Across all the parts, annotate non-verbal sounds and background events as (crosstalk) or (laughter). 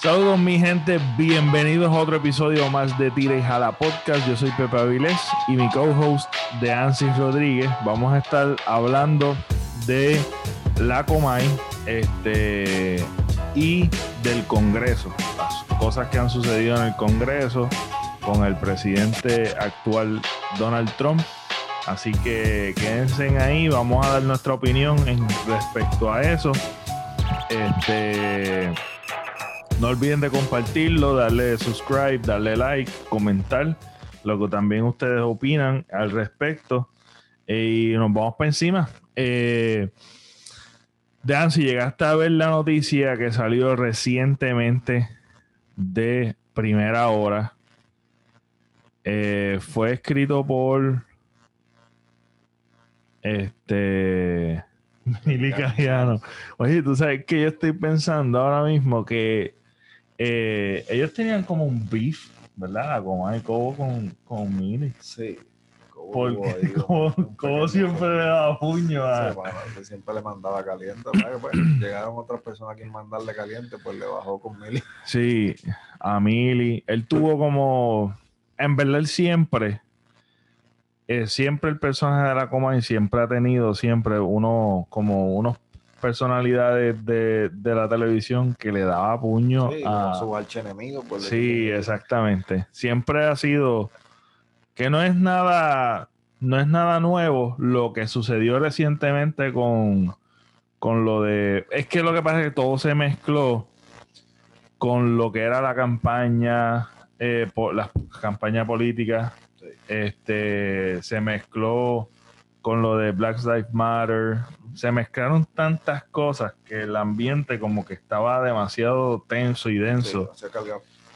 Saludos mi gente, bienvenidos a otro episodio más de Tira y Jala Podcast. Yo soy Pepe Avilés y mi co-host de Ansis Rodríguez. Vamos a estar hablando de la Comay este, y del Congreso. Las cosas que han sucedido en el Congreso con el presidente actual Donald Trump. Así que quédense ahí, vamos a dar nuestra opinión en respecto a eso. Este no olviden de compartirlo, darle subscribe, darle like, comentar lo que también ustedes opinan al respecto. y nos vamos para encima. Eh, Dan, si llegaste a ver la noticia que salió recientemente de primera hora, eh, fue escrito por este (laughs) Mili. Oye, tú sabes que yo estoy pensando ahora mismo que eh, ellos tenían como un beef, ¿verdad? Como hay Cobo con, con Mili. Sí. Porque (laughs) como, siempre le daba puño a... siempre le mandaba caliente. Pues, (clears throat) llegaron otras personas a quien mandarle caliente, pues le bajó con Mili. Sí, a Mili. Él tuvo como... En verdad, él siempre... Eh, siempre el personaje de la coma y siempre ha tenido siempre uno como unos personalidades de, la televisión que le daba puño a su archienemigo. sí, exactamente. Siempre ha sido que no es nada, no es nada nuevo lo que sucedió recientemente con, con lo de. Es que lo que pasa es que todo se mezcló con lo que era la campaña, eh, la campaña política. Este se mezcló con lo de Black Lives Matter, se mezclaron tantas cosas que el ambiente como que estaba demasiado tenso y denso.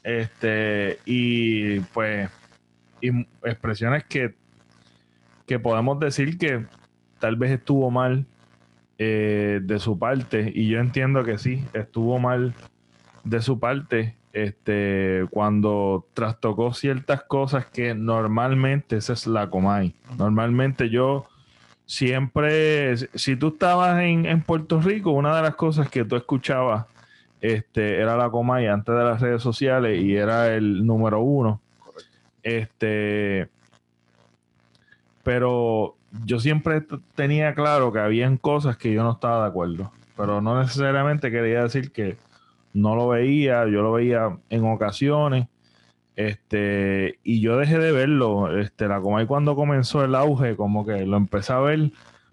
este, y pues, y expresiones que, que podemos decir que tal vez estuvo mal eh, de su parte, y yo entiendo que sí, estuvo mal de su parte, este, cuando trastocó ciertas cosas que normalmente esa es la Comay. Normalmente yo siempre, si tú estabas en, Puerto Rico, una de las cosas que tú escuchabas este, era la Comay antes de las redes sociales y era el número uno. Este, pero yo siempre tenía claro que habían cosas que yo no estaba de acuerdo, pero no necesariamente quería decir que no lo veía, yo lo veía en ocasiones este, y yo dejé de verlo. Este, la Comay cuando comenzó el auge, como que lo empecé a ver,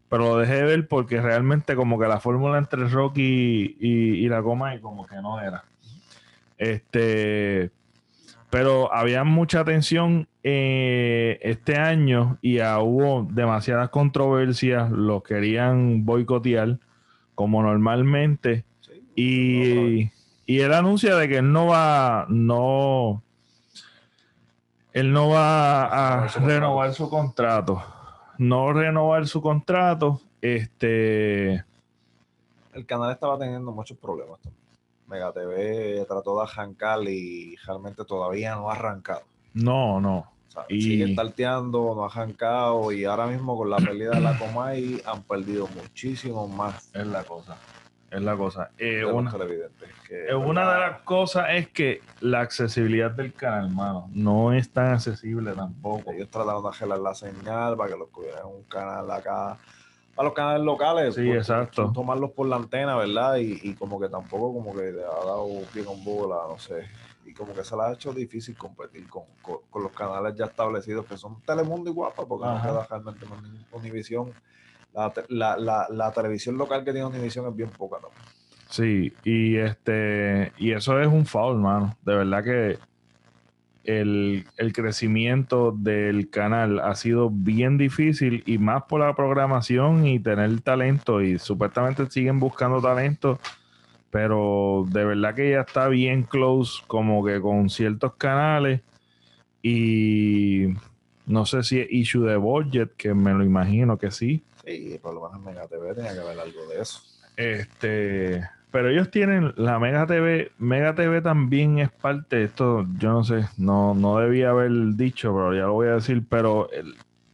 pero lo dejé de ver porque realmente como que la fórmula entre Rocky y, la Comay como que no era. Este, pero había mucha tensión eh, este año y hubo demasiadas controversias, lo querían boicotear como normalmente. y, y él anuncia de que no va, no, él no va a renovar su contrato. No renovar su contrato. Este. El canal estaba teniendo muchos problemas también. Mega TV trató de arrancar y realmente todavía no ha arrancado. No, no. y... Sigue talteando, no ha arrancado y ahora mismo con la pérdida de la Comay han perdido muchísimo más. Es la cosa. Es la cosa. Eh, una, eh, una de las cosas es que la accesibilidad del canal, hermano, no es tan accesible tampoco. Ellos trataron de arreglar la señal para que los tuvieran un canal acá. Para los canales locales. Sí, exacto. Tomarlos por la antena, ¿verdad? Y, como que tampoco como que le ha dado pie con bola, no sé. Y como que se le ha hecho difícil competir con, los canales ya establecidos que son Telemundo y Guapa, porque no queda realmente Univisión la, la, la, televisión local que tiene Univision es bien poca también. Sí, y este, y eso es un foul, hermano. De verdad que el, crecimiento del canal ha sido bien difícil y más por la programación y tener talento. Y supuestamente siguen buscando talento, pero de verdad que ya está bien close, como que con ciertos canales. Y no sé si es issue de budget, que me lo imagino que sí. Y por lo menos Mega TV tenía que haber algo de eso. Este, pero ellos tienen la Mega TV, Mega TV también es parte de esto, yo no sé, no, no debía haber dicho, pero ya lo voy a decir, pero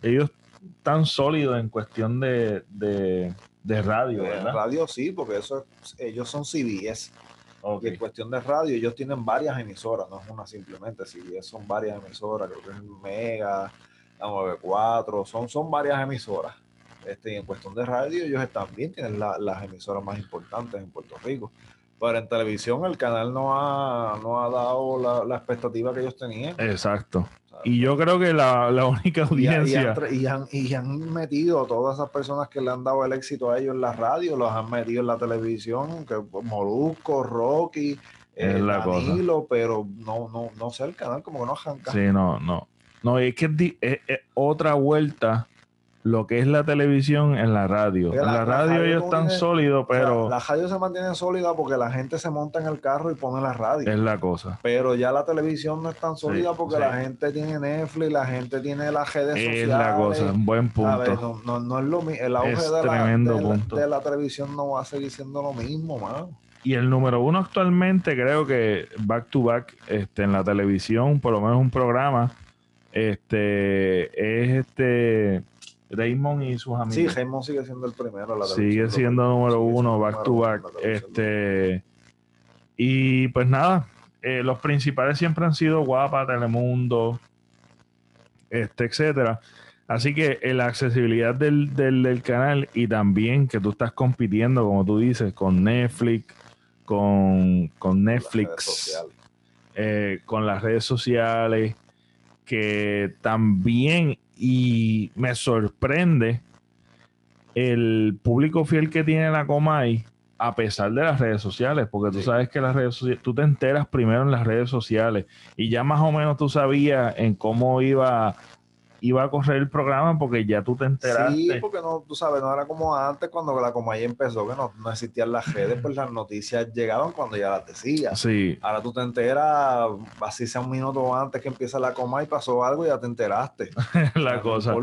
ellos están sólidos en cuestión de, de, radio, de radio sí, porque eso ellos son CBS. Y en cuestión de radio, ellos tienen varias emisoras, no es una simplemente, si son varias emisoras, creo que es Mega, la 94, son, son varias emisoras. Este, y en cuestión de radio, ellos también tienen las emisoras más importantes en Puerto Rico. Pero en televisión el canal no ha, no ha dado la, expectativa que ellos tenían. Exacto. Y yo creo que la, única audiencia. Y, han, y, han, metido a todas esas personas que le han dado el éxito a ellos en la radio, los han metido en la televisión, que Molusco, Rocky, eh, Danilo, pero no, no, no sé, el canal como que no arranca. Sí, no, no. No, es que es otra vuelta lo que es la televisión en la radio. en la, radio, ellos están sólidos, pero... la radio se mantiene sólida porque la gente se monta en el carro y pone la radio. Es la cosa. Pero ya la televisión no es tan sólida porque la gente tiene Netflix, la gente tiene las redes sociales. Es la cosa, un buen punto. no, no, es lo mismo. El auge de, la, de, la, televisión no va a seguir siendo lo mismo, man. Y el número uno actualmente creo que back to back este, en la televisión, por lo menos un programa, este es este Raymond y sus amigos. Sí, Raymond sigue siendo el primero. sigue siendo número uno, back to back. Este, y pues nada, eh, los principales siempre han sido Guapa, Telemundo, este, etcétera. Así que eh, la accesibilidad del, del, canal y también que tú estás compitiendo, como tú dices, con Netflix, con, con Netflix, eh, con las redes sociales, que también y me sorprende el público fiel que tiene la Comay a pesar de las redes sociales, porque tú sabes que las redes sociales, tú te enteras primero en las redes sociales y ya más o menos tú sabías en cómo iba iba a correr el programa porque ya tú te enteraste. Sí, porque no, tú sabes, no era como antes cuando la Comay empezó, que no, no, existían las redes, pues las noticias llegaban cuando ya las decía. Sí. Ahora tú te enteras, así sea un minuto antes que empieza la Comay, pasó algo y ya te enteraste. (laughs) la cosa.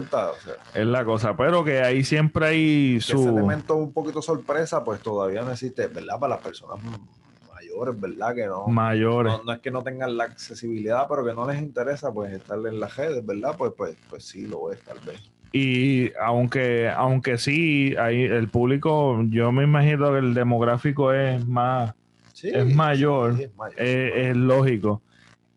Es la cosa, pero que ahí siempre hay su... Ese elemento un poquito sorpresa, pues todavía no existe, ¿verdad? Para las personas mayores, ¿verdad? Que no. Mayores. No, es que no tengan la accesibilidad, pero que no les interesa, pues, estar en las redes, ¿verdad? Pues, pues, pues sí, lo es, tal vez. Y aunque, aunque sí, hay el público, yo me imagino que el demográfico es más, es, mayor, es lógico.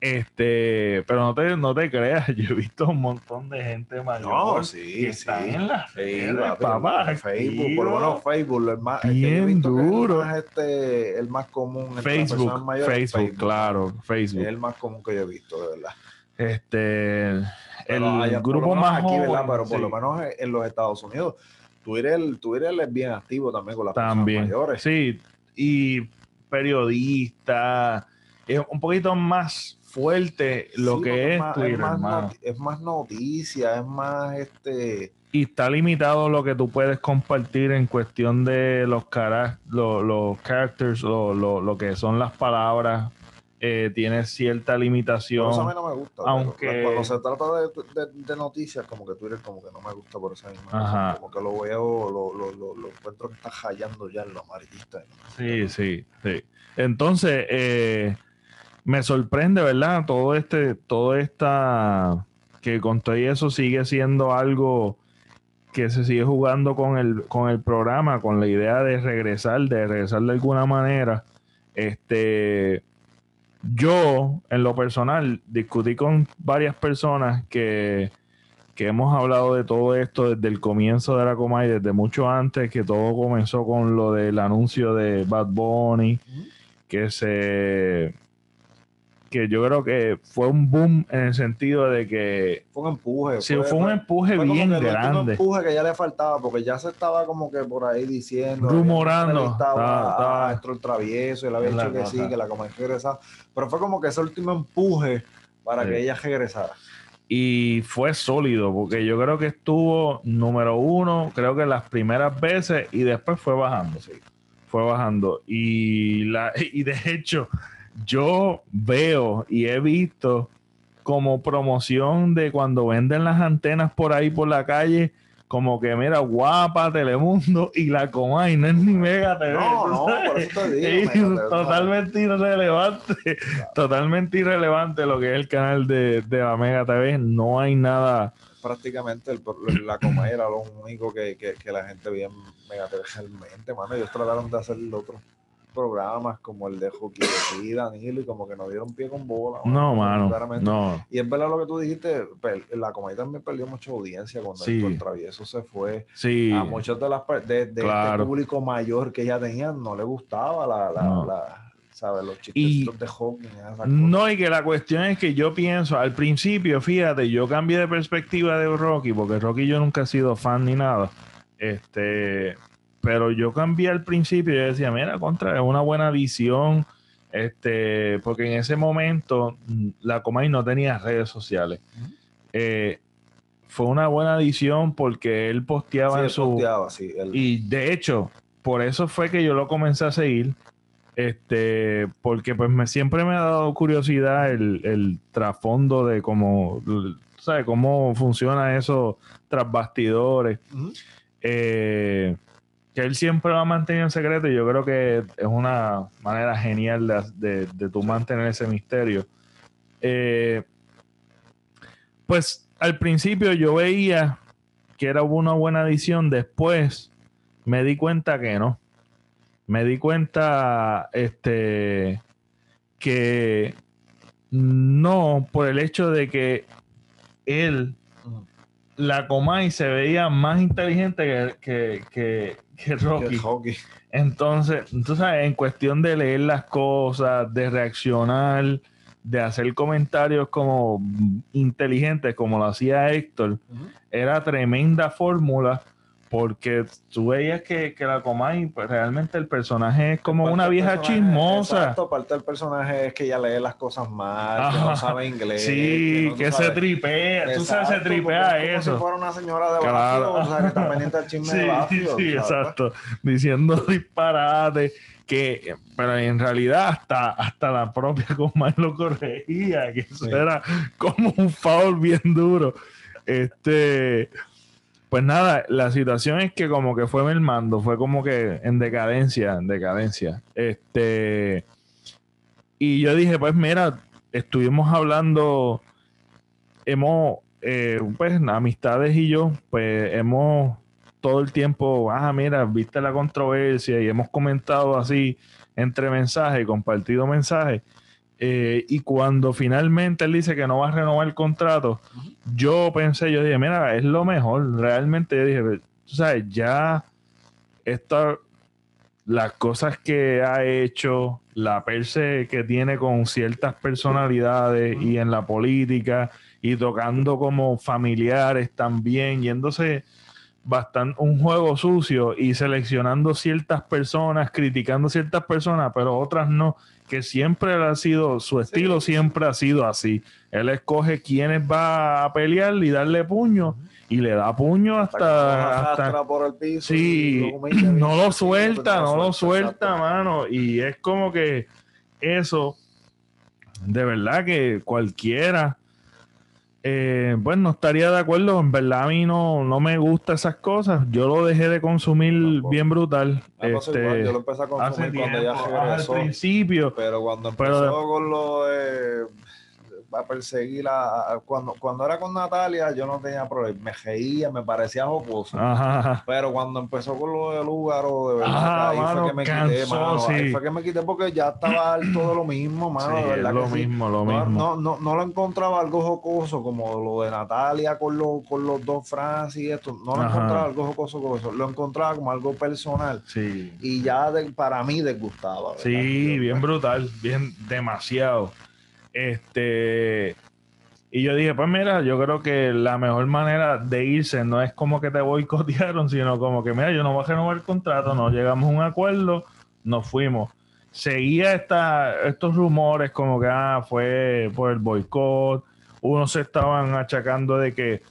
Este, pero no te, no te creas, (laughs) yo he visto un montón de gente mayor sí, sí. en la Facebook, por lo menos Facebook, el más, bien duro. El más, este, el más común Facebook, Facebook, claro, Facebook. Es el más común que yo he visto, de verdad. Este, el grupo más aquí, ¿verdad? Pero por lo menos en los Estados Unidos, Twitter, Twitter es bien activo también con las también, personas mayores. Sí, y periodistas, es un poquito más fuerte lo que es, Twitter, es más, es más noticia, es más este y está limitado lo que tú puedes compartir en cuestión de los caras, los, characters, lo, lo, que son las palabras. Eh, tiene cierta limitación. eso a mí no me gusta. Aunque... Cuando se trata de, noticias, como que Twitter como que no me gusta por esa misma Como que lo veo, lo, lo, lo, encuentro que está hallando ya en lo amarillista. Sí, sí, sí. Entonces, eh, me sorprende, ¿verdad? Todo este, todo esta, que con todo eso sigue siendo algo que se sigue jugando con el, con el programa, con la idea de regresar, de regresar de alguna manera. Este, yo, en lo personal, discutí con varias personas que, que hemos hablado de todo esto desde el comienzo de la Comay, desde mucho antes, que todo comenzó con lo del anuncio de Bad Bunny, que se que yo creo que fue un boom en el sentido de que fue un empuje. Sí, fue, un empuje bien grande. Un empuje que ya le faltaba porque ya se estaba como que por ahí diciendo, rumorando, estaba, el travieso, él había dicho que sí, que la comedia regresaba, pero fue como que ese último empuje para que ella regresara. Y fue sólido, porque yo creo que estuvo número uno, creo que las primeras veces, y después fue bajando. Sí. Fue bajando. Y, la, (laughs) y de hecho, yo veo y he visto como promoción de cuando venden las antenas por ahí por la calle, como que mira, guapa, Telemundo y la Comay, no es ni Mega TV. No, no, por eso te digo. (laughs) totalmente irrelevante, totalmente irrelevante lo que es el canal de, la Mega TV. No hay nada. Prácticamente el, la Comay era lo único que, que, la gente veía en Mega TV realmente, mano. Ellos trataron de hacer el otro programas como el de Hockey de Danilo, y como que nos dieron pie con bola. No, mano. No. Y es verdad lo que tú dijiste, la comedia también perdió mucha audiencia cuando el travieso se fue. Sí. A muchos de, las, de, este público mayor que ya tenían no le gustaba la, la, ¿sabes? Los chistes de hockey. No, y que la cuestión es que yo pienso, al principio, fíjate, yo cambié de perspectiva de Rocky, porque Rocky yo nunca he sido fan ni nada. Este, pero yo cambié al principio y decía, mira, contra, es una buena visión. Este, porque en ese momento mm, la Comay no tenía redes sociales. Eh, fue una buena edición porque él posteaba en su. Y de hecho, por eso fue que yo lo comencé a seguir. Este, porque pues me, siempre me ha dado curiosidad el, trasfondo de cómo, ¿sabes? Cómo funciona eso tras bastidores. Eh, que él siempre lo ha mantenido en secreto y yo creo que es una manera genial de, de, tu mantener ese misterio. Eh, pues al principio yo veía que era una buena edición, después me di cuenta que no. Me di cuenta este, que no, por el hecho de que él la Comay se veía más inteligente que, que, que, Rocky. Entonces, entonces, en cuestión de leer las cosas, de reaccionar, de hacer comentarios como inteligentes, como lo hacía Héctor, era tremenda fórmula porque tú veías que, que la Comay, pues realmente el personaje es como una vieja chismosa. Exacto, parte del personaje es que ella lee las cosas mal, que no sabe inglés. Sí, que, se tripea, tú sabes, se tripea eso. Como si fuera una señora de claro. o sea, que está pendiente del chisme de (laughs) barrio. Sí, exacto, diciendo (laughs) disparate que pero en realidad hasta, hasta la propia Comay lo corregía, que eso era como un foul bien duro. Este pues nada, la situación es que como que fue mermando, fue como que en decadencia, en decadencia. Este, y yo dije, pues mira, estuvimos hablando, hemos, eh, pues amistades y yo, pues hemos todo el tiempo, ah, mira, viste la controversia y hemos comentado así entre mensajes compartido mensajes. Eh, y cuando finalmente él dice que no va a renovar el contrato, yo pensé, yo dije, mira, es lo mejor. Realmente yo dije, tú sabes, ya esta, las cosas que ha hecho, la perse que tiene con ciertas personalidades y en la política y tocando como familiares también, yéndose bastante un juego sucio y seleccionando ciertas personas, criticando ciertas personas, pero otras no que siempre ha sido, su estilo siempre ha sido así. Él escoge quiénes va a pelear y darle puño y le da puño hasta... hasta, por el piso sí, (clears throat) no lo suelta, no lo suelta, mano. Y es como que eso, de verdad que cualquiera eh, pues no estaría de acuerdo. En verdad a mí no, no me gustan esas cosas. Yo lo dejé de consumir bien brutal. Este, yo lo empecé a consumir cuando ya regresó. Al principio. Pero cuando empezó con lo de a perseguir a, cuando, cuando era con Natalia yo no tenía problema, me reía, me parecía jocoso, pero cuando empezó con lo del lugar o de verdad, ahí fue que me quité, mano, ahí fue que me quité porque ya estaba alto de lo mismo, mano, de verdad lo mismo, lo mismo. No, no, no, lo encontraba algo jocoso como lo de Natalia con, lo, con los dos Francis y esto, no lo encontraba algo jocoso como eso, lo encontraba como algo personal sí. y ya para mí desgustaba. Sí, bien brutal, bien demasiado. Este, y yo dije, pues mira, yo creo que la mejor manera de irse no es como que te boicotearon, sino como que, mira, yo no voy a renovar el contrato, no llegamos a un acuerdo, nos fuimos. Seguía esta, estos rumores como que ah, fue por el boicot, unos se estaban achacando de que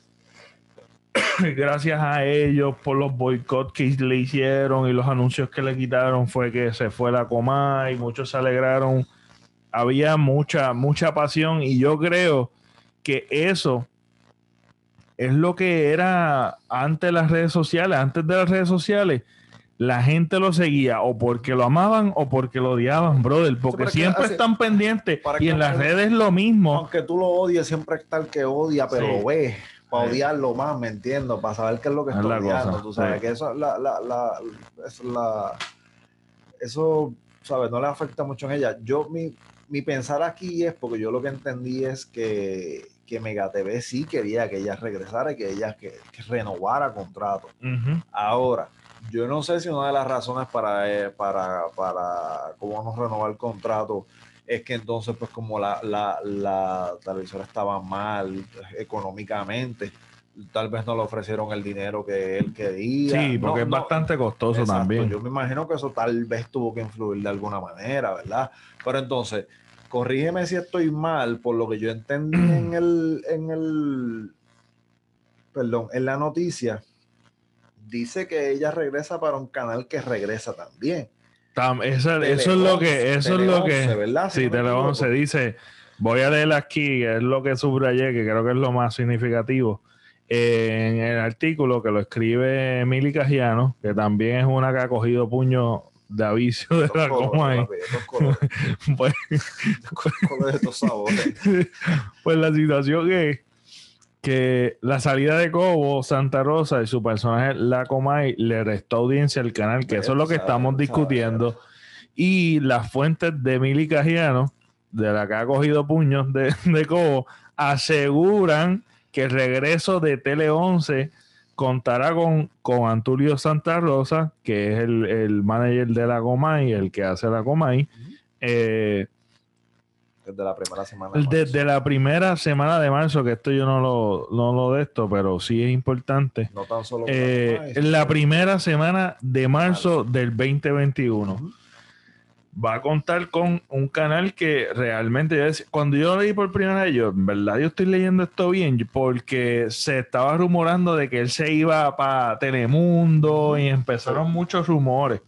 (coughs) gracias a ellos por los boicots que le hicieron y los anuncios que le quitaron fue que se fue la coma y muchos se alegraron había mucha, mucha pasión y yo creo que eso es lo que era antes de las redes sociales, antes de las redes sociales. La gente lo seguía o porque lo amaban o porque lo odiaban, brother, porque siempre están pendientes y en las redes lo mismo. Aunque tú lo odies, siempre está el que odia, pero lo ves para odiarlo más, me entiendo, para saber qué es lo que está odiando. Tú sabes que eso, la, la, la, eso, la, eso ¿sabes? No le afecta mucho en ella. Yo, mi, mi pensar aquí es, porque yo lo que entendí es que, que Mega TV sí quería que ella regresara y que ella que, renovara contrato. Ahora, yo no sé si una de las razones para, eh, para, para cómo no renovar el contrato es que entonces, pues como la, la, la televisora estaba mal económicamente, tal vez no le ofrecieron el dinero que él quería. Sí, porque es bastante costoso también. Yo me imagino que eso tal vez tuvo que influir de alguna manera, ¿verdad? Pero entonces, corrígeme si estoy mal, por lo que yo entendí (clears throat) en el, en el, perdón, en la noticia, dice que ella regresa para un canal que regresa también. eso, es lo que, eso es lo que, ¿verdad? sí, Tele 11 dice, voy a leer aquí, es lo que subrayé, que creo que es lo más significativo en el artículo que lo escribe Emily Cajiano, que también es una que ha cogido puño de aviso de la Comay. (laughs) pues, (laughs) pues la situación es que la salida de Cobo, Santa Rosa y su personaje La Comay le restó audiencia al canal, que eso es lo que estamos discutiendo. Y las fuentes de Emily Cajiano, de la que ha cogido puños de, de Cobo, aseguran que el regreso de Tele 11 contará con, con Antulio Santa Rosa, que es el, el manager de la Comay, el que hace la Comay. Eh, desde la primera semana. De desde la primera semana de marzo, que esto yo no lo, no lo de esto, pero sí es importante. No tan solo. Eh, la primera semana de marzo del 2021 va a contar con un canal que realmente cuando yo leí por primera vez, yo, en verdad yo estoy leyendo esto bien, porque se estaba rumorando de que él se iba para Telemundo y empezaron muchos rumores.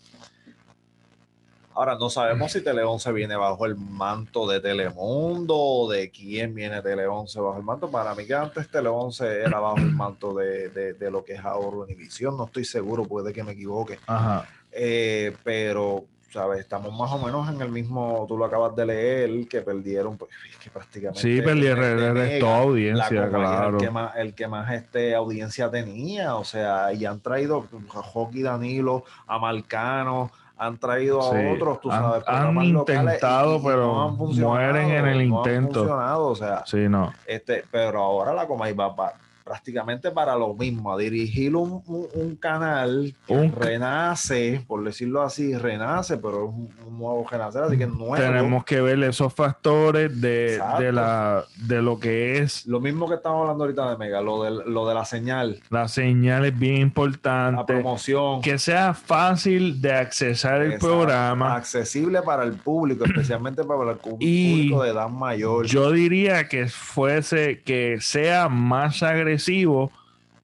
Ahora no sabemos si Tele se viene bajo el manto de Telemundo o de quién viene Tele 11 bajo el manto. Para mí que antes Tele 11 era bajo el manto de, de, lo que es ahora Univision, no estoy seguro, puede que me equivoque. Ajá. Eh, pero ¿sabes? Estamos más o menos en el mismo, tú lo acabas de leer, que perdieron, pues, que prácticamente. Sí, perdieron el audiencia, claro. El que más, el que más este, audiencia tenía, o sea, y han traído a Joaquín Danilo, a Marcano, han traído a otros, tú sabes. Han, intentado, pero mueren en el intento. Han funcionado, o sea. Sí, no. Este, pero ahora la Comay va, va, prácticamente para lo mismo, a dirigir un, un, canal que renace, por decirlo así, renace, pero es un, nuevo renacer, así que nuevo. Tenemos que ver esos factores de, de, la, de lo que es. Lo mismo que estamos hablando ahorita de Mega, lo de, lo de la señal. La señal es bien importante. La promoción. Que sea fácil de accesar el programa. Accesible para el público, (clears throat) especialmente para el público de edad mayor. Yo diría que fuese, que sea más agresivo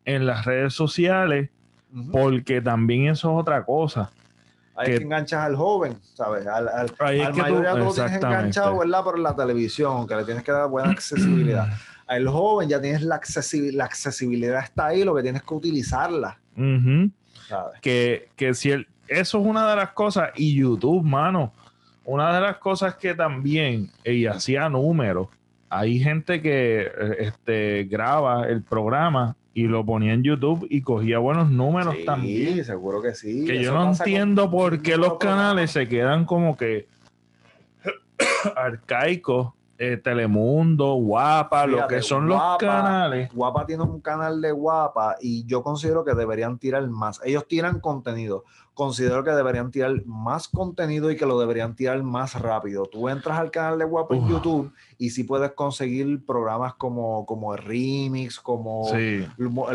en las redes sociales, porque también eso es otra cosa. Hay que, enganchar al joven, ¿sabes? Al, al, al mayor ya tú lo tienes enganchado, ¿verdad? Por la televisión, que le tienes que dar buena accesibilidad. (clears throat) al joven ya tienes la, accesibilidad, la accesibilidad está ahí, lo que tienes que utilizarla. Que, que si el, eso es una de las cosas, y YouTube, mano, una de las cosas que también, y hacía números, hay gente que eh, este, graba el programa y lo ponía en YouTube y cogía buenos números sí, también. seguro que sí. Que yo no entiendo por qué los canales se quedan como que (coughs) arcaicos. Eh, Telemundo, Guapa, lo que son los canales. Guapa tiene un canal de Guapa y yo considero que deberían tirar más. Ellos tiran contenido considero que deberían tirar más contenido y que lo deberían tirar más rápido. Tú entras al canal de Guapo en YouTube y si puedes conseguir programas como, como el Remix, como el,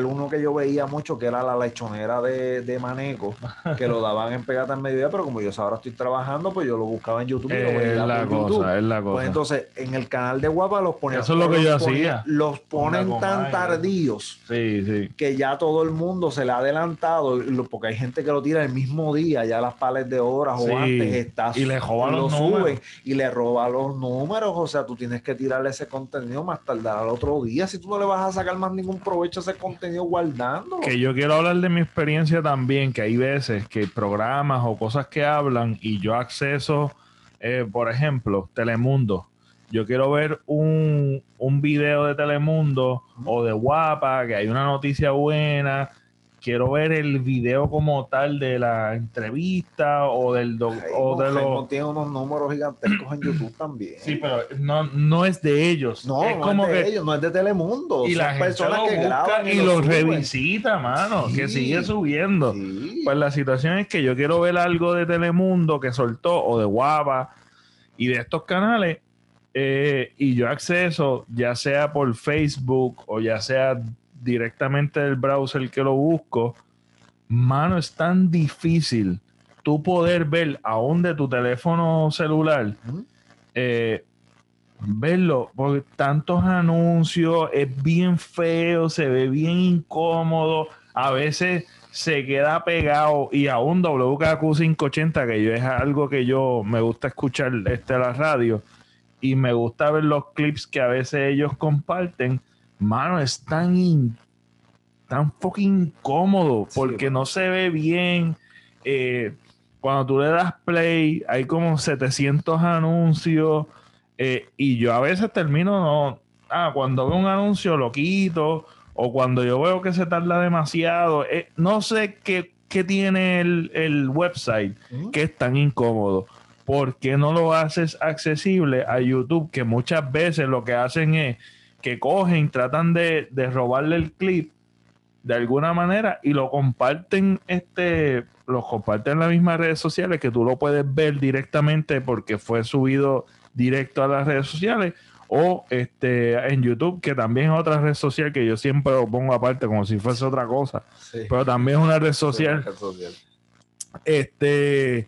uno que yo veía mucho, que era la lechonera de, de Maneco, que lo daban en Pegata en Mediodía, pero como yo ahora estoy trabajando, pues yo lo buscaba en YouTube. Y lo veía es la cosa, es la pues cosa. Pues entonces, en el canal de Guapa los ponían. Eso es lo que yo hacía. Los ponen tan tardíos que ya todo el mundo se le ha adelantado, porque hay gente que lo tira el mismo mismo día, ya las pales de horas o antes estás y le roban los números. y le roba los números, o sea, tú tienes que tirarle ese contenido más tardar al otro día, si tú no le vas a sacar más ningún provecho a ese contenido guardando. Que yo quiero hablar de mi experiencia también, que hay veces que programas o cosas que hablan y yo acceso, eh, por ejemplo, Telemundo. Yo quiero ver un, un video de Telemundo o de Guapa, que hay una noticia buena quiero ver el video como tal de la entrevista o del do- o de los tiene unos números gigantescos en YouTube también. sí pero no, no es de ellos No, es no como es de que ellos, no es de Telemundo. y son la gente personas lo que graban y lo lo suben. revisita mano que sigue subiendo Sí. pues la situación es que yo quiero ver algo de Telemundo que soltó o de Guapa y de estos canales eh, y yo acceso ya sea por Facebook o ya sea directamente del browser que lo busco, mano, es tan difícil tú poder ver aún de tu teléfono celular, eh, verlo, porque tantos anuncios, es bien feo, se ve bien incómodo, a veces se queda pegado y aún WKQ 580, que yo es algo que yo me gusta escuchar este la radio y me gusta ver los clips que a veces ellos comparten, mano, es tan in- tan fucking incómodo porque no se ve bien. eh, cuando tú le das play, hay como 700 anuncios eh, y yo a veces termino, no, ah, cuando veo un anuncio lo quito o cuando yo veo que se tarda demasiado, eh, no sé qué, qué tiene el, el website que es tan incómodo. ¿Por qué no lo haces accesible a YouTube? Que muchas veces lo que hacen es que cogen, tratan de, de robarle el clip de alguna manera y lo comparten, este, lo comparten en las mismas redes sociales que tú lo puedes ver directamente porque fue subido directo a las redes sociales o este en YouTube, que también es otra red social que yo siempre lo pongo aparte como si fuese otra cosa, Sí. pero también es una red Sí, social red social. este,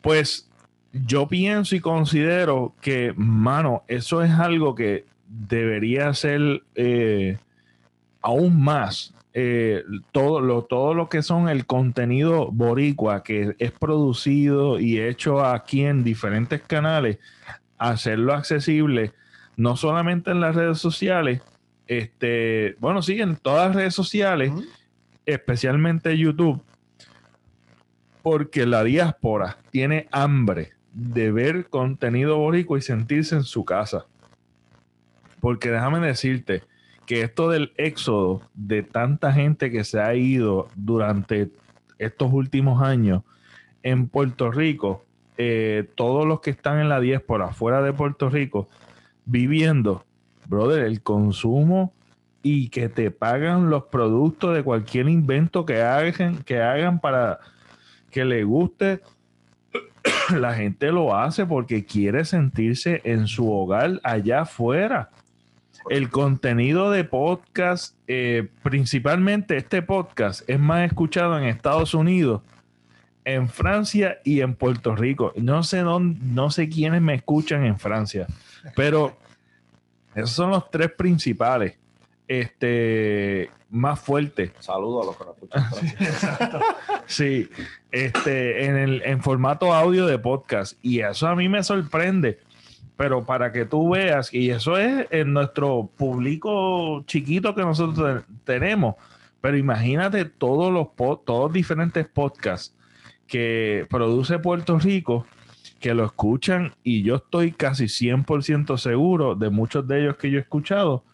pues yo pienso y considero que, mano, eso es algo que debería ser eh, aún más. eh, todo, lo, todo lo que son el contenido boricua que es producido y hecho aquí en diferentes canales, hacerlo accesible, no solamente en las redes sociales, este, bueno, sí, en todas las redes sociales, especialmente YouTube, porque la diáspora tiene hambre de ver contenido boricua y sentirse en su casa. Porque déjame decirte que esto del éxodo de tanta gente que se ha ido durante estos últimos años en Puerto Rico, eh, todos los que están en la diáspora fuera de Puerto Rico, viviendo, brother, el consumo y que te pagan los productos de cualquier invento que hagan, que hagan para que le guste, (coughs) la gente lo hace porque quiere sentirse en su hogar allá afuera. El contenido de podcast, eh, principalmente este podcast, es más escuchado en Estados Unidos, en Francia y en Puerto Rico. No sé dónde, no sé quiénes me escuchan en Francia, pero esos son los tres principales, este, más fuertes. Saludos a los que nos escuchan. (laughs) Francis. Sí, este, en, el, en formato audio de podcast. Y eso a mí me sorprende. Pero para que tú veas, y eso es en nuestro público chiquito que nosotros te- tenemos. Pero imagínate todos los todos diferentes podcasts que produce Puerto Rico, que lo escuchan, y yo estoy casi 100% seguro de muchos de ellos que yo he escuchado,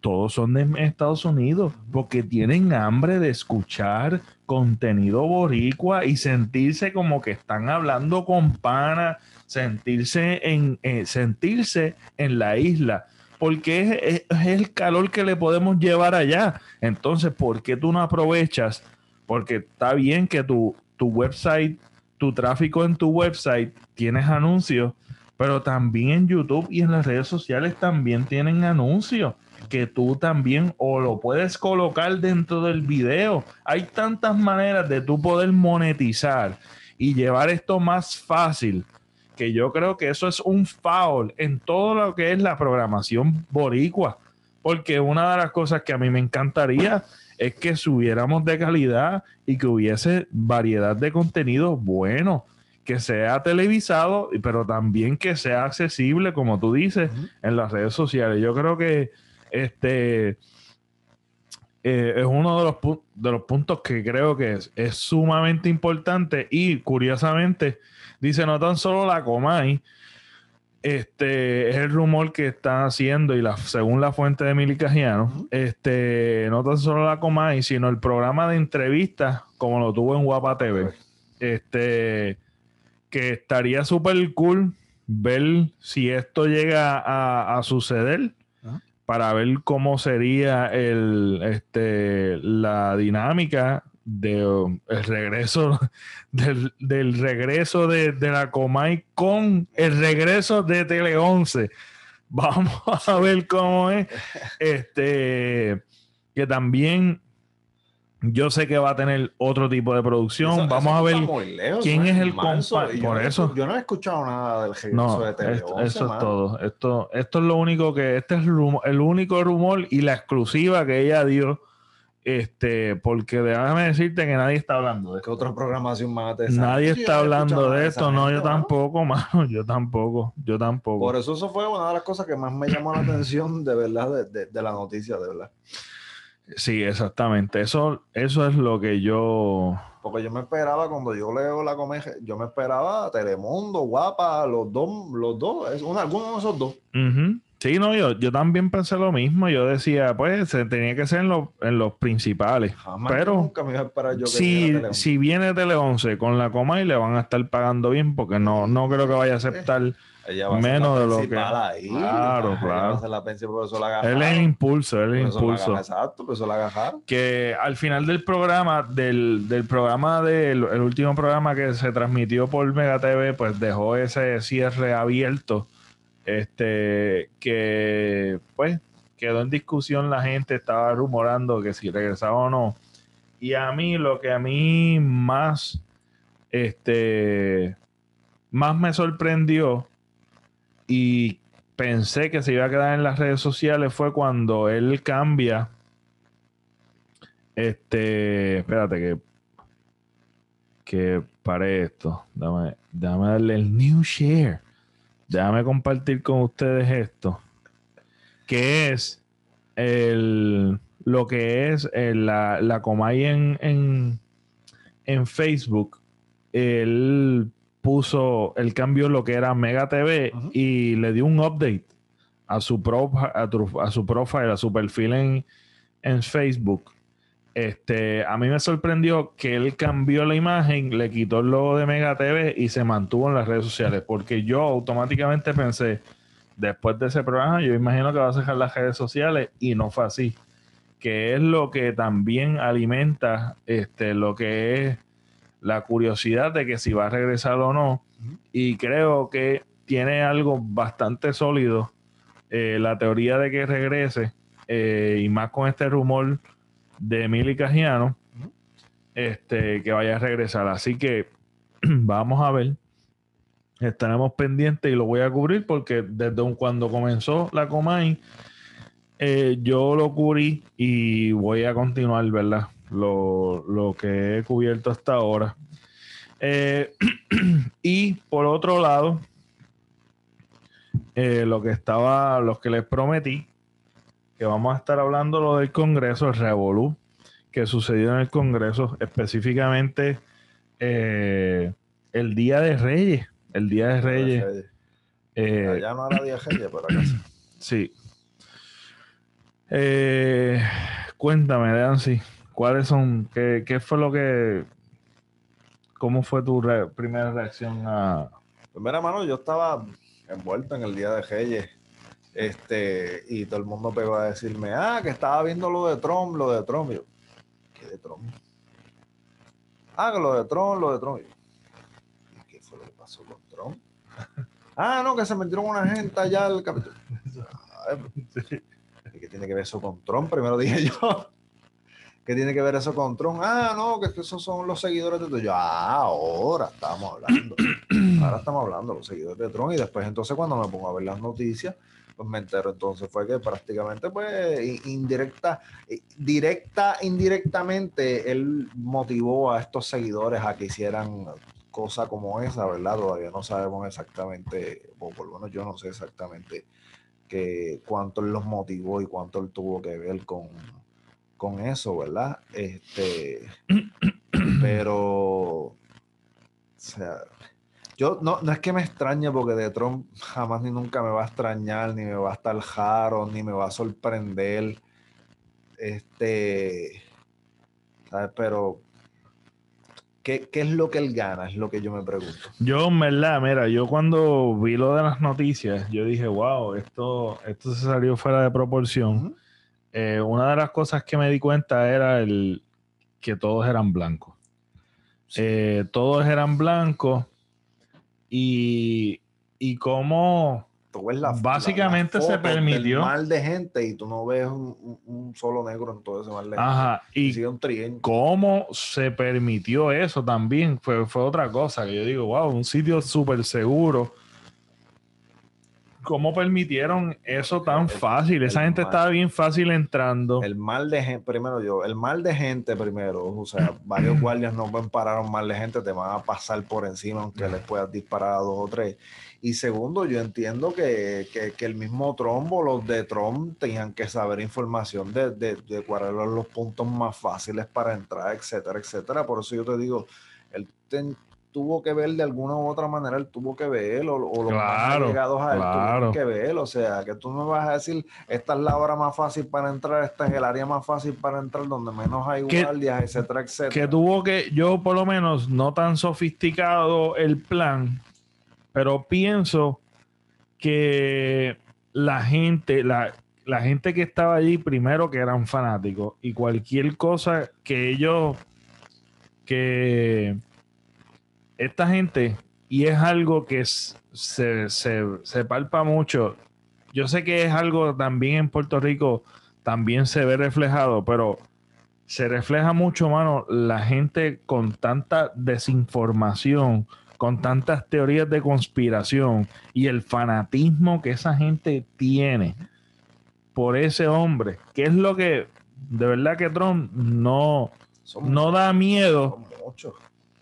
todos son de Estados Unidos, porque tienen hambre de escuchar contenido boricua y sentirse como que están hablando con pana, sentirse en, eh, sentirse en la isla, porque es, es- el calor que le podemos llevar allá. Entonces, ¿por qué tú no aprovechas? Porque está bien que tu, tu website, tu tráfico en tu website, tienes anuncios, pero también en YouTube y en las redes sociales también tienen anuncios que tú también o lo puedes colocar dentro del video. Hay tantas maneras de tú poder monetizar y llevar esto más fácil que yo creo que eso es un foul en todo lo que es la programación boricua. Porque una de las cosas que a mí me encantaría es que subiéramos de calidad y que hubiese variedad de contenido bueno, que sea televisado, pero también que sea accesible, como tú dices, en las redes sociales. Yo creo que este eh, es uno de los, pu- de los puntos que creo que es, es sumamente importante y curiosamente dice no tan solo la Comay, este es el rumor que están haciendo y la, según la fuente de Mili Cajiano, este, no tan solo la Comay, sino el programa de entrevistas como lo tuvo en Guapa TV. Este, que estaría súper cool ver si esto llega a, suceder para ver cómo sería el, este, la dinámica de el regreso (laughs) del, regreso de, la Comay con el regreso de Tele 11. (laughs) Vamos a ver cómo es. Este que también yo sé que va a tener otro tipo de producción. Vamos a ver quién es el compañero. Por eso. Yo no he escuchado nada del regreso de Tele 11. eso es todo. Esto, esto es lo único que. Este es el único rumor y la exclusiva que ella dio este, porque déjame decirte que nadie está hablando de esto. ¿Qué otra programación más Nadie está hablando de esto, no, yo tampoco, (laughs) mano, yo tampoco, yo tampoco. Por eso eso fue una de las cosas que más me llamó la atención de verdad de, la noticia, de verdad. Sí, exactamente. Eso, eso es lo que yo. Porque yo me esperaba cuando yo leo la comedia, yo me esperaba Telemundo, Guapa, los dos, los dos, es alguno de esos dos. Sí, no, yo, yo también pensé lo mismo. Yo decía, pues, se tenía que ser en, en los principales. pero nunca me iba a yo que si, si viene Tele 11 con la coma y le van a estar pagando bien, porque no, no creo que vaya a aceptar menos de lo que. claro, claro. él es el impulso, él es el impulso. exacto, por eso la agajaron. Que al final del programa, del, del programa, del el último programa que se transmitió por Mega TV, pues dejó ese cierre abierto este, que pues quedó en discusión la gente, estaba rumorando que si regresaba o no. Y a mí, lo que a mí más, este, más me sorprendió y pensé que se iba a quedar en las redes sociales fue cuando él cambia. Este, espérate que que pare esto. Dame, dame darle el new share. Déjame compartir con ustedes esto, que es el, lo que es la, la Comay en, en, Facebook. Él puso, el cambio lo que era Mega TV y le dio un update a su, pro, a, su profile, a su perfil en, en Facebook este, a mí me sorprendió que él cambió la imagen, le quitó el logo de Mega TV y se mantuvo en las redes sociales, porque yo automáticamente pensé, después de ese programa, yo imagino que va a dejar las redes sociales y no fue así, que es lo que también alimenta este, lo que es la curiosidad de que si va a regresar o no, y creo que tiene algo bastante sólido, eh, la teoría de que regrese, eh, y más con este rumor de Emily Cajiano este, que vaya a regresar. Así que (clears throat) vamos a ver. Estaremos pendientes y lo voy a cubrir porque desde cuando comenzó la Comay, eh, yo lo cubrí y voy a continuar, ¿verdad? Lo, que he cubierto hasta ahora. Eh, (clears throat) y por otro lado, eh, lo que estaba, los que les prometí, que vamos a estar hablando lo del Congreso, el Revolú, que sucedió en el Congreso, específicamente eh, el Día de Reyes. El Día de Reyes. Eh, Allá no era Día de Reyes, pero acá sí. (clears throat) Sí. Eh, cuéntame, Nancy, ¿cuáles son, qué, qué, fue lo que, cómo fue tu primera reacción a... Primera mano, yo estaba envuelto en el Día de Reyes este, y todo el mundo pegó a decirme, ah, que estaba viendo lo de Trump, lo de Trump. yo, ¿qué de Trump? Ah, que lo de Trump, lo de Trump. ¿Y qué fue lo que pasó con Trump? (laughs) ah, no, que se metieron una gente allá al capítulo. (laughs) ¿Qué tiene que ver eso con Trump? Primero dije yo. (laughs) ¿Qué tiene que ver eso con Trump? Ah, no, que esos son los seguidores de Trump. Yo, ah, ahora estamos hablando. Ahora estamos hablando los seguidores de Trump. Y después, entonces, cuando me pongo a ver las noticias, pues me entero. Entonces fue que prácticamente, pues, indirecta, directa, indirectamente, él motivó a estos seguidores a que hicieran cosa como esa, ¿verdad? Todavía no sabemos exactamente, o por lo menos yo no sé exactamente que cuánto él los motivó y cuánto él tuvo que ver con, con eso, ¿verdad? Este, (clears throat) pero, o sea, Yo no, no es que me extrañe porque de Trump jamás ni nunca me va a extrañar, ni me va a estar raro, ni me va a sorprender. Este, ¿sabes? Pero, ¿qué, ¿qué, es lo que él gana? Es lo que yo me pregunto. Yo, en verdad, mira, yo cuando vi lo de las noticias, yo dije, wow, esto, esto se salió fuera de proporción. Uh -huh. eh, una de las cosas que me di cuenta era el que todos eran blancos. Sí. Eh, todos eran blancos y, y cómo la, básicamente la, se permitió mal de gente y tú no ves un, un, solo negro en todo ese mal de gente. Ajá, y un cómo se permitió eso también fue, fue otra cosa que yo digo, wow, un sitio súper seguro. ¿Cómo permitieron eso tan el, fácil? Esa gente mal, estaba bien fácil entrando. El mal de gente, primero yo, el mal de gente primero, o sea, varios guardias no pueden parar un mal de gente, te van a pasar por encima aunque les puedas disparar a dos o tres. Y segundo, yo entiendo que, que, que el mismo Trump o los de Trump tenían que saber información de, de, de cuáles eran los puntos más fáciles para entrar, etcétera, etcétera. Por eso yo te digo, él ten, tuvo que ver de alguna u otra manera, él tuvo que ver, o, o los claro, más llegados a él claro. tuvieron que ver. O sea, que tú me vas a decir, esta es la hora más fácil para entrar, esta es el área más fácil para entrar, donde menos hay guardias, etcétera, etcétera. Que tuvo que, yo por lo menos, no tan sofisticado el plan pero pienso que la gente, la, la, gente que estaba allí, primero que eran fanáticos, y cualquier cosa que ellos, que esta gente, y es algo que se, se, se palpa mucho, yo sé que es algo también en Puerto Rico, también se ve reflejado, pero se refleja mucho, mano, la gente con tanta desinformación con tantas teorías de conspiración y el fanatismo que esa gente tiene por ese hombre, que es lo que de verdad que Trump no, son no da miedo,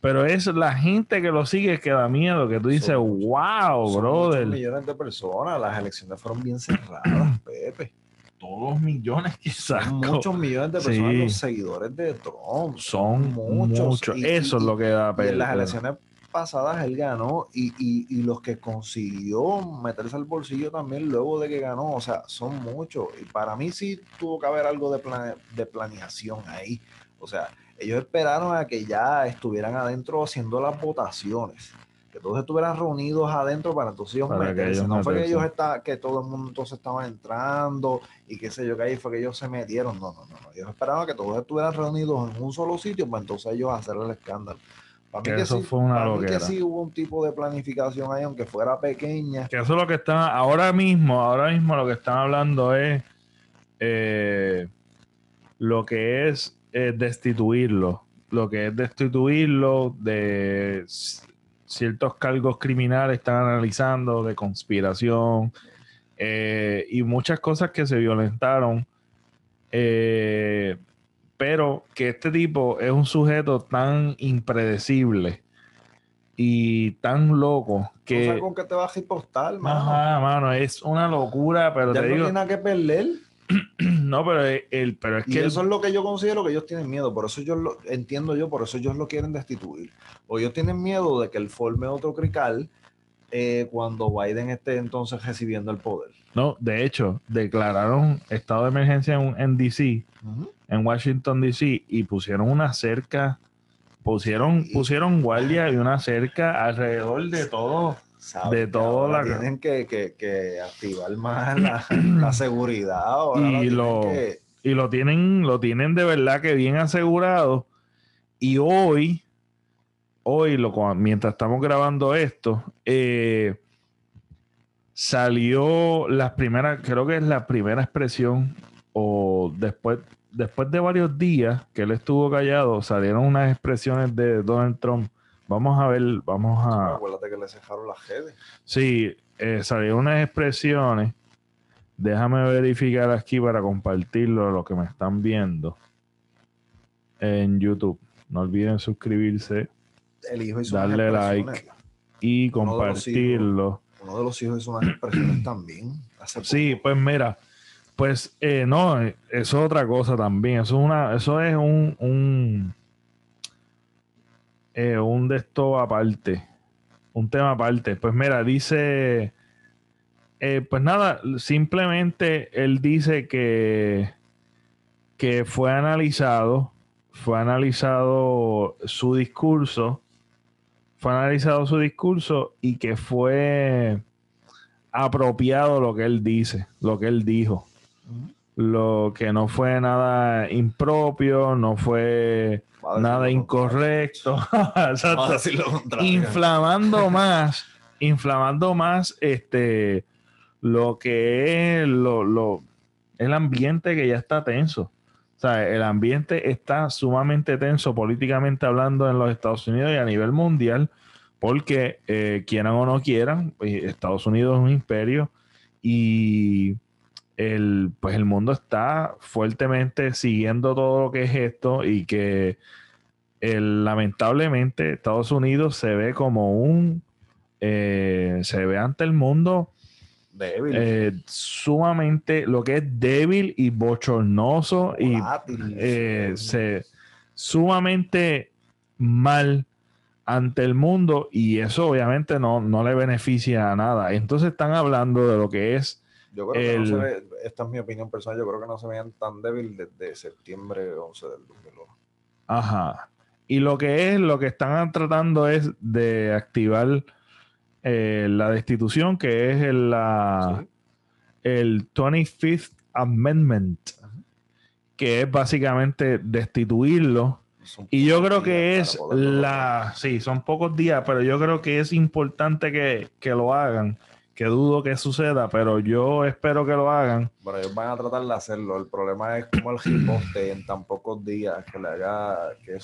pero es la gente que lo sigue que da miedo, que tú dices, son wow, son brother. millones de personas, las elecciones fueron bien cerradas, (clears throat) Pepe. Todos millones quizás. Muchos millones de personas, sí. los seguidores de Trump. Son muchos. muchos. Y, Eso y, es lo que da pena. En las elecciones pasadas él ganó y, y, y, los que consiguió meterse al bolsillo también luego de que ganó, o sea, son muchos. Y para mí sí tuvo que haber algo de, plane, de planeación ahí. O sea, ellos esperaron a que ya estuvieran adentro haciendo las votaciones. Que todos estuvieran reunidos adentro para entonces ellos para meterse. Ellos no meterse. fue que ellos está, que todo el mundo entonces estaba entrando y qué sé yo, que ahí fue que ellos se metieron. No, no, no. no. Ellos esperaban que todos estuvieran reunidos en un solo sitio para entonces ellos hacer el escándalo. Para mí que, eso sí, fue una para. Mí que sí hubo un tipo de planificación ahí, aunque fuera pequeña. Que eso es lo que están, ahora mismo, ahora mismo lo que están hablando es eh, lo que es eh, destituirlo. Lo que es destituirlo de ciertos cargos criminales están analizando, de conspiración eh, y muchas cosas que se violentaron. Eh, pero que este tipo es un sujeto tan impredecible y tan loco que. No sé con qué te vas a impostar, mano. Ajá, mano, es una locura, pero ya te no digo. tiene nada que perder. (clears throat) no, pero, el, pero es y que. eso es lo que yo considero que ellos tienen miedo. Por eso yo lo entiendo yo, por eso ellos lo quieren destituir. O ellos tienen miedo de que él forme otro crical eh, cuando Biden esté entonces recibiendo el poder. No, de hecho, declararon estado de emergencia en, en DC, uh -huh. en Washington DC, y pusieron una cerca, pusieron, pusieron guardia y una cerca alrededor de todo. De todo la tienen que, que, que, activar más la, (clears throat) la seguridad. Ahora y lo, que... y lo tienen, lo tienen de verdad que bien asegurado. Y hoy, hoy, lo, mientras estamos grabando esto, eh, salió las primeras, creo que es la primera expresión, o después, después de varios días que él estuvo callado, salieron unas expresiones de Donald Trump. Vamos a ver, vamos a. Acuérdate que le cejaron las redes. Sí, eh, salieron unas expresiones. Déjame verificar aquí para compartirlo lo que me están viendo en YouTube. No olviden suscribirse, El hijo hizo darle like y compartirlo uno de los hijos hizo unas expresiones también. sí, pues mira, pues eh, no, eso es otra cosa también. Eso es una, eso es un, un, eh, un de esto aparte. un tema aparte. Pues mira, dice, eh, pues nada, simplemente él dice que, que fue analizado, fue analizado su discurso, fue analizado su discurso y que fue apropiado lo que él dice, lo que él dijo. Lo que no fue nada impropio, no fue nada incorrecto. (laughs) inflamando (laughs) más, inflamando más este lo que es lo, el ambiente que ya está tenso. O sea, el ambiente está sumamente tenso políticamente hablando en los Estados Unidos y a nivel mundial, porque eh, quieran o no quieran, pues, Estados Unidos es un imperio y el, pues el mundo está fuertemente siguiendo todo lo que es esto y que lamentablemente Estados Unidos se ve como un, eh, se ve ante el mundo débil. Eh, sumamente lo que es débil y bochornoso y eh, se, sumamente mal ante el mundo y eso obviamente no, no le beneficia a nada. Entonces están hablando de lo que es yo creo que no se ve, esta es mi opinión personal, yo creo que no se veían tan débil desde septiembre 11 del 2001. Ajá. Y lo que es, lo que están tratando es de activar eh, la destitución, que es el, la, el 25th Amendment, que es básicamente destituirlo. Y yo creo que es la... Sí, son pocos días, pero yo creo que es importante que, que lo hagan que dudo que suceda, pero yo espero que lo hagan. Bueno, ellos van a tratar de hacerlo. El problema es como el riposte en tan pocos días, que le haga que,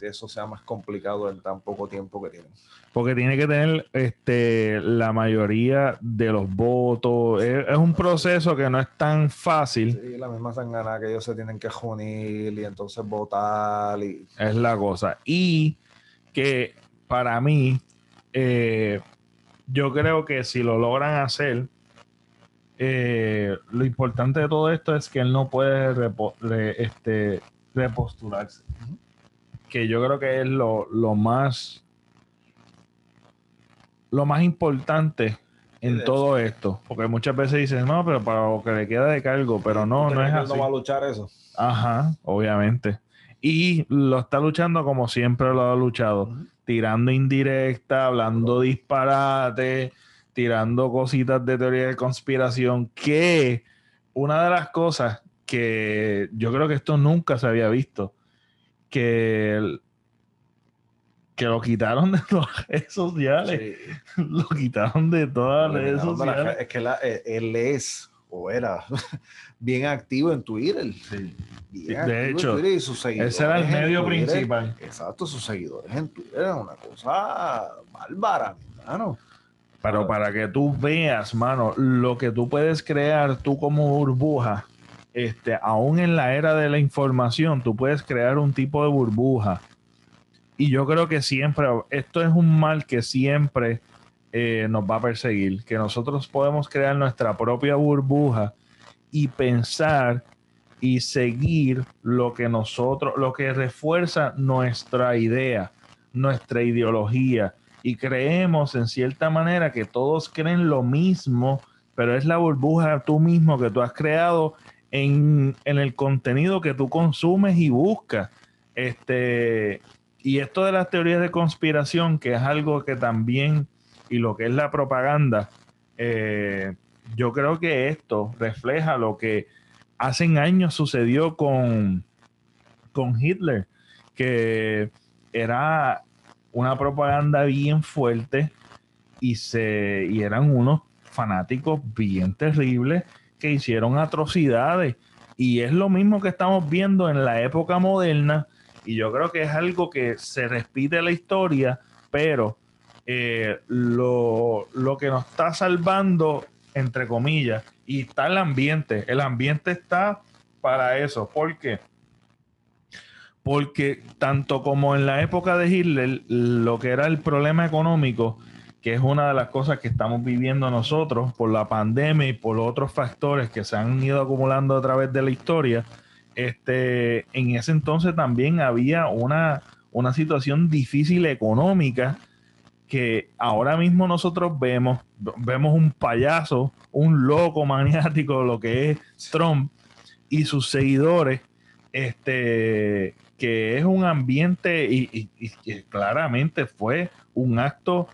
eso sea más complicado en tan poco tiempo que tienen. Porque tiene que tener este, la mayoría de los votos. Es, un proceso que no es tan fácil. Sí, la misma sangana que ellos se tienen que unir y entonces votar. Y... Es la cosa. Y que para mí, eh, yo creo que si lo logran hacer, eh, lo importante de todo esto es que él no puede este, repostularse. Que yo creo que es lo, más lo más importante en todo esto. Porque muchas veces dicen, no, pero para lo que le queda de cargo, pero no, no es así. No va a luchar eso. Ajá, obviamente. Y lo está luchando como siempre lo ha luchado tirando indirecta, hablando disparate, tirando cositas de teoría de conspiración, que una de las cosas que yo creo que esto nunca se había visto, que, que (laughs) lo quitaron de todas las redes sociales, lo quitaron de todas las redes sociales. Es que eh, él es o era (laughs) bien activo en Twitter. de hecho, ese era el medio principal. Exacto, sus seguidores en Twitter eran una cosa bárbara, hermano. Pero para que tú veas, mano, lo que tú puedes crear tú como burbuja, este, aún en la era de la información, tú puedes crear un tipo de burbuja. Y yo creo que siempre, esto es un mal que siempre eh, nos va a perseguir, que nosotros podemos crear nuestra propia burbuja y pensar y seguir lo que nosotros, lo que refuerza nuestra idea, nuestra ideología. Y creemos en cierta manera que todos creen lo mismo, pero es la burbuja tú mismo que tú has creado en, en el contenido que tú consumes y buscas. Este, y esto de las teorías de conspiración, que es algo que también y lo que es la propaganda, eh, yo creo que esto refleja lo que hace años sucedió con, con Hitler, que era una propaganda bien fuerte y, se, y eran unos fanáticos bien terribles que hicieron atrocidades. Y es lo mismo que estamos viendo en la época moderna. Y yo creo que es algo que se repite la historia, pero eh, lo, que nos está salvando, entre comillas, y está el ambiente. El ambiente está para eso. ¿Por qué? Porque tanto como en la época de Hitler, lo que era el problema económico, que es una de las cosas que estamos viviendo nosotros por la pandemia y por otros factores que se han ido acumulando a través de la historia, este, en ese entonces también había una, una situación difícil económica que ahora mismo nosotros vemos, vemos un payaso, un loco maniático, lo que es Trump y sus seguidores, este, que es un ambiente y, claramente fue un acto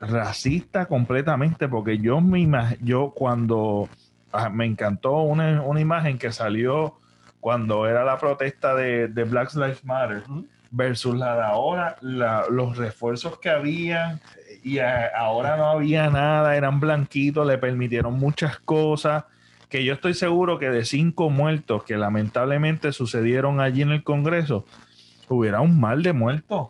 racista completamente, porque yo me yo cuando ah, me encantó una, imagen que salió cuando era la protesta de, de Black Lives Matter versus la de ahora, los refuerzos que había y ahora no había nada, eran blanquitos, le permitieron muchas cosas, que yo estoy seguro que de cinco muertos que lamentablemente sucedieron allí en el Congreso, hubiera un mal de muertos.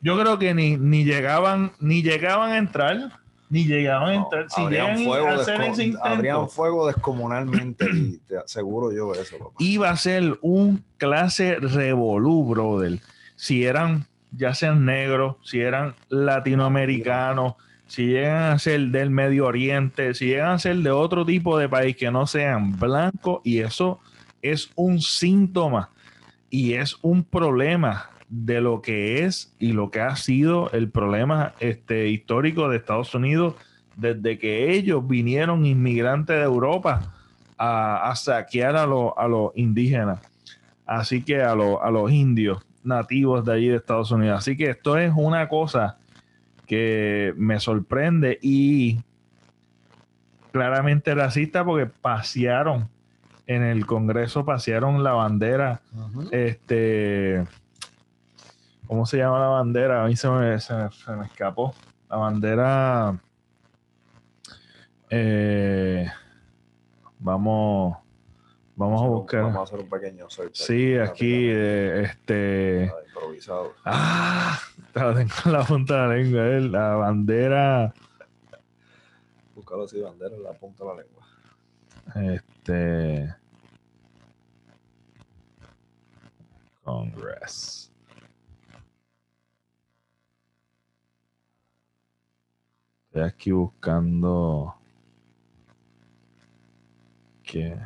Yo creo que ni, ni llegaban, ni llegaban a entrar, ni llegaban a entrar. Si fuego fuego descomunalmente, y te aseguro yo eso. Iba a ser un clase revolú, brother. Si eran, ya sean negros, si eran latinoamericanos, si llegan a ser del Medio Oriente, si llegan a ser de otro tipo de país que no sean blancos, y eso es un síntoma y es un problema de lo que es y lo que ha sido el problema este, histórico de Estados Unidos desde que ellos vinieron inmigrantes de Europa a, saquear a, a los indígenas, así que a, a los indios nativos de allí de Estados Unidos. Así que esto es una cosa que me sorprende y claramente racista porque pasearon en el Congreso, pasearon la bandera, este ¿Cómo se llama la bandera? A mí se me, escapó. La bandera. Eh, vamos. Vamos a buscar. Vamos a hacer un pequeño Sí, aquí, eh, este. improvisado. Ah, (laughs) tengo la punta de la lengua. Eh, la bandera. Búscalo así, bandera en la punta de la lengua. Este. Congress. Estoy aquí buscando. ¿Qué?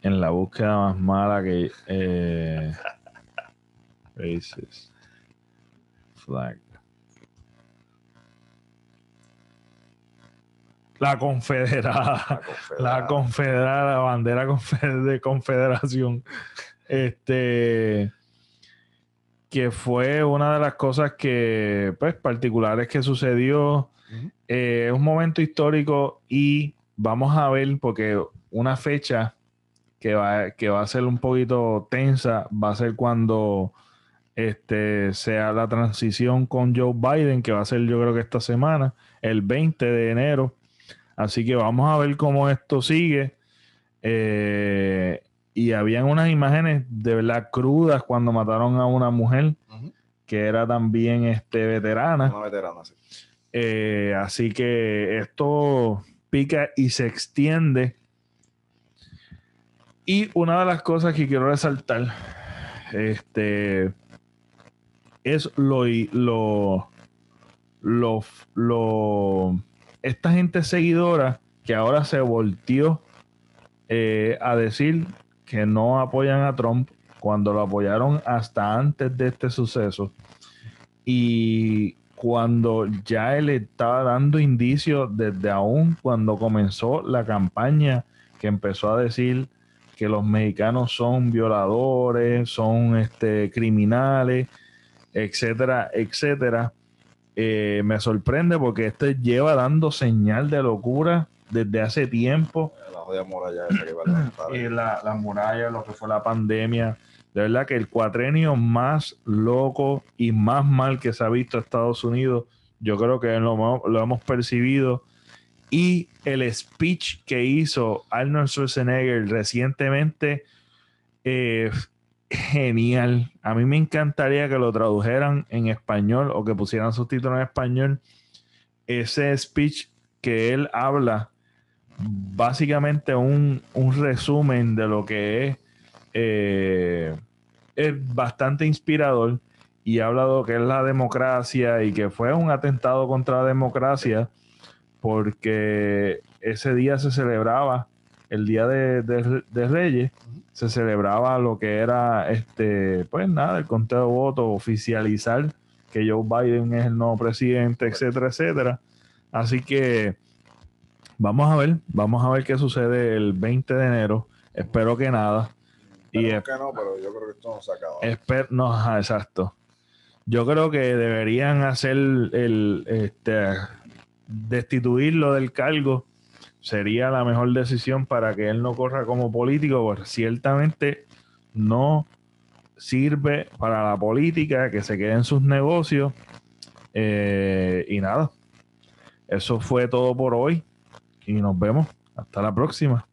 En la búsqueda más mala que. Eh, Flag. La confederada. La confederada. La bandera de confederación. Este que fue una de las cosas que, pues, particulares que sucedió. Eh, es un momento histórico y vamos a ver, porque una fecha que va, que va a ser un poquito tensa va a ser cuando este, sea la transición con Joe Biden, que va a ser yo creo que esta semana, el 20 de enero. Así que vamos a ver cómo esto sigue. Eh, y habían unas imágenes de verdad crudas cuando mataron a una mujer que era también este, veterana. Una veterana, sí. Eh, así que esto pica y se extiende. Y una de las cosas que quiero resaltar este, es lo, lo, lo, lo, esta gente seguidora que ahora se volteó eh, a decir que no apoyan a Trump cuando lo apoyaron hasta antes de este suceso y cuando ya él estaba dando indicios desde aún cuando comenzó la campaña que empezó a decir que los mexicanos son violadores, son este, criminales, etcétera, etcétera. Eh, me sorprende porque este lleva dando señal de locura desde hace tiempo de muralla esa y la, la muralla, lo que fue la pandemia. De verdad que el cuatrenio más loco y más mal que se ha visto en Estados Unidos, yo creo que lo, lo hemos percibido. Y el speech que hizo Arnold Schwarzenegger recientemente, eh, genial. A mí me encantaría que lo tradujeran en español o que pusieran subtítulos en español. Ese speech que él habla básicamente un, resumen de lo que es, eh, es bastante inspirador y ha hablado que es la democracia y que fue un atentado contra la democracia porque ese día se celebraba el día de, Reyes se celebraba lo que era este pues nada el conteo de votos oficializar que Joe Biden es el nuevo presidente, etcétera, etcétera. Así que vamos a ver, vamos a ver qué sucede el 20 de enero. Espero que nada. y que no, pero yo creo que esto no se acaba. no, exacto. Yo creo que deberían hacer el, este, destituirlo del cargo sería la mejor decisión para que él no corra como político, porque ciertamente no sirve para la política, que se quede en sus negocios. Eh, y nada, eso fue todo por hoy y nos vemos. Hasta la próxima.